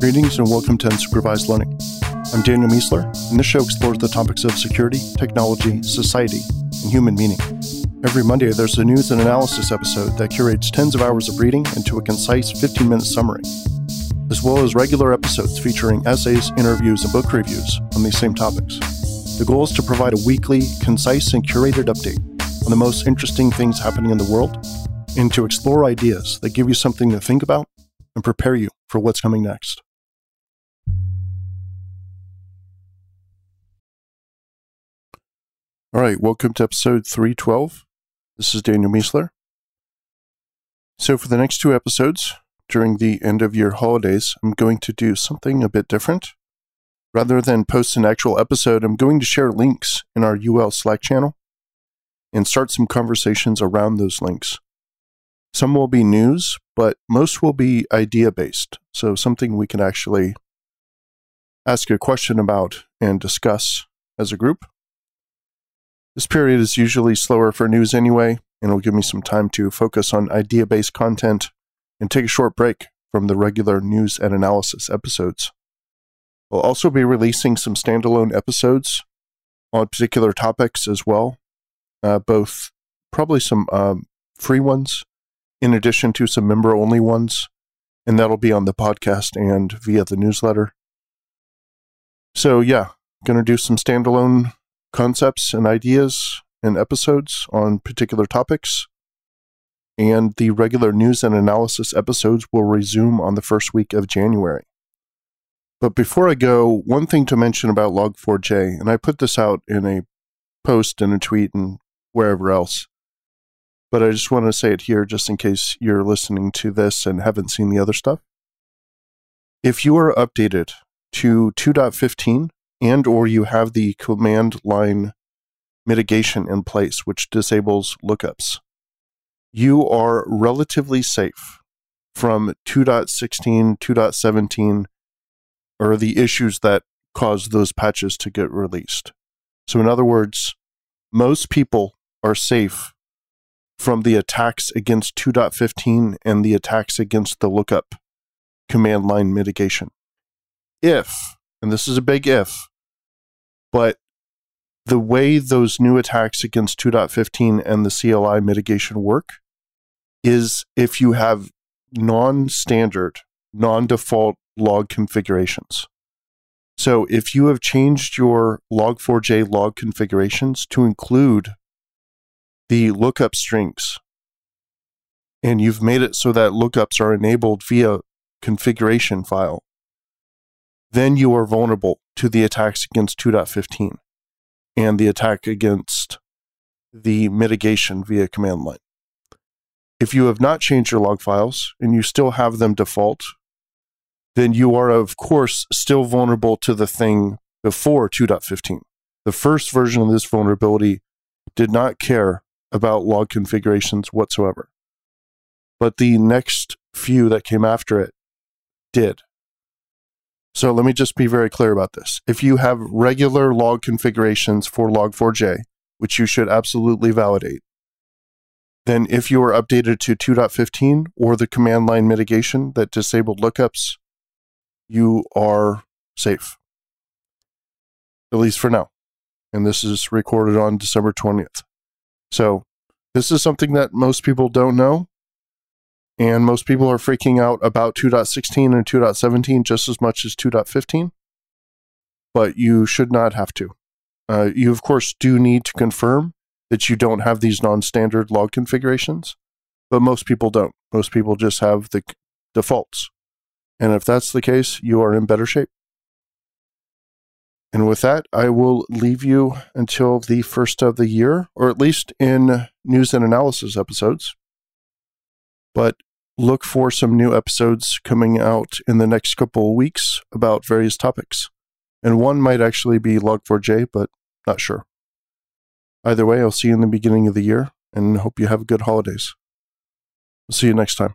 Greetings and welcome to Unsupervised Learning. I'm Daniel Miessler, and this show explores the topics of security, technology, society, and human meaning. Every Monday, there's a news and analysis episode that curates tens of hours of reading into a concise 15 minute summary, as well as regular episodes featuring essays, interviews, and book reviews on these same topics. The goal is to provide a weekly, concise, and curated update on the most interesting things happening in the world and to explore ideas that give you something to think about and prepare you for what's coming next. All right, welcome to episode 312. This is Daniel Miessler. So, for the next two episodes, during the end of year holidays, I'm going to do something a bit different. Rather than post an actual episode, I'm going to share links in our UL Slack channel and start some conversations around those links. Some will be news, but most will be idea based. So, something we can actually ask a question about and discuss as a group. This period is usually slower for news anyway, and will give me some time to focus on idea based content and take a short break from the regular news and analysis episodes. I'll also be releasing some standalone episodes on particular topics as well, uh, both probably some um, free ones in addition to some member only ones, and that'll be on the podcast and via the newsletter. So, yeah, going to do some standalone concepts and ideas and episodes on particular topics. And the regular news and analysis episodes will resume on the first week of January. But before I go, one thing to mention about Log4j, and I put this out in a post and a tweet and wherever else, but I just want to say it here just in case you're listening to this and haven't seen the other stuff. If you are updated to 2.15 and or you have the command line mitigation in place which disables lookups. You are relatively safe from 2.16 2.17 or the issues that cause those patches to get released. So in other words most people are safe from the attacks against 2.15 and the attacks against the lookup command line mitigation. If and this is a big if but the way those new attacks against 2.15 and the CLI mitigation work is if you have non standard, non default log configurations. So if you have changed your log4j log configurations to include the lookup strings and you've made it so that lookups are enabled via configuration file, then you are vulnerable to the attacks against 2.15 and the attack against the mitigation via command line. If you have not changed your log files and you still have them default, then you are, of course, still vulnerable to the thing before 2.15. The first version of this vulnerability did not care about log configurations whatsoever. But the next few that came after it did. So let me just be very clear about this. If you have regular log configurations for log4j, which you should absolutely validate, then if you are updated to 2.15 or the command line mitigation that disabled lookups, you are safe. At least for now. And this is recorded on December 20th. So this is something that most people don't know and most people are freaking out about 2.16 and 2.17 just as much as 2.15. But you should not have to. Uh, you, of course, do need to confirm that you don't have these non standard log configurations, but most people don't. Most people just have the defaults. And if that's the case, you are in better shape. And with that, I will leave you until the first of the year, or at least in news and analysis episodes. But look for some new episodes coming out in the next couple weeks about various topics. And one might actually be Log4j, but not sure. Either way, I'll see you in the beginning of the year and hope you have good holidays. I'll see you next time.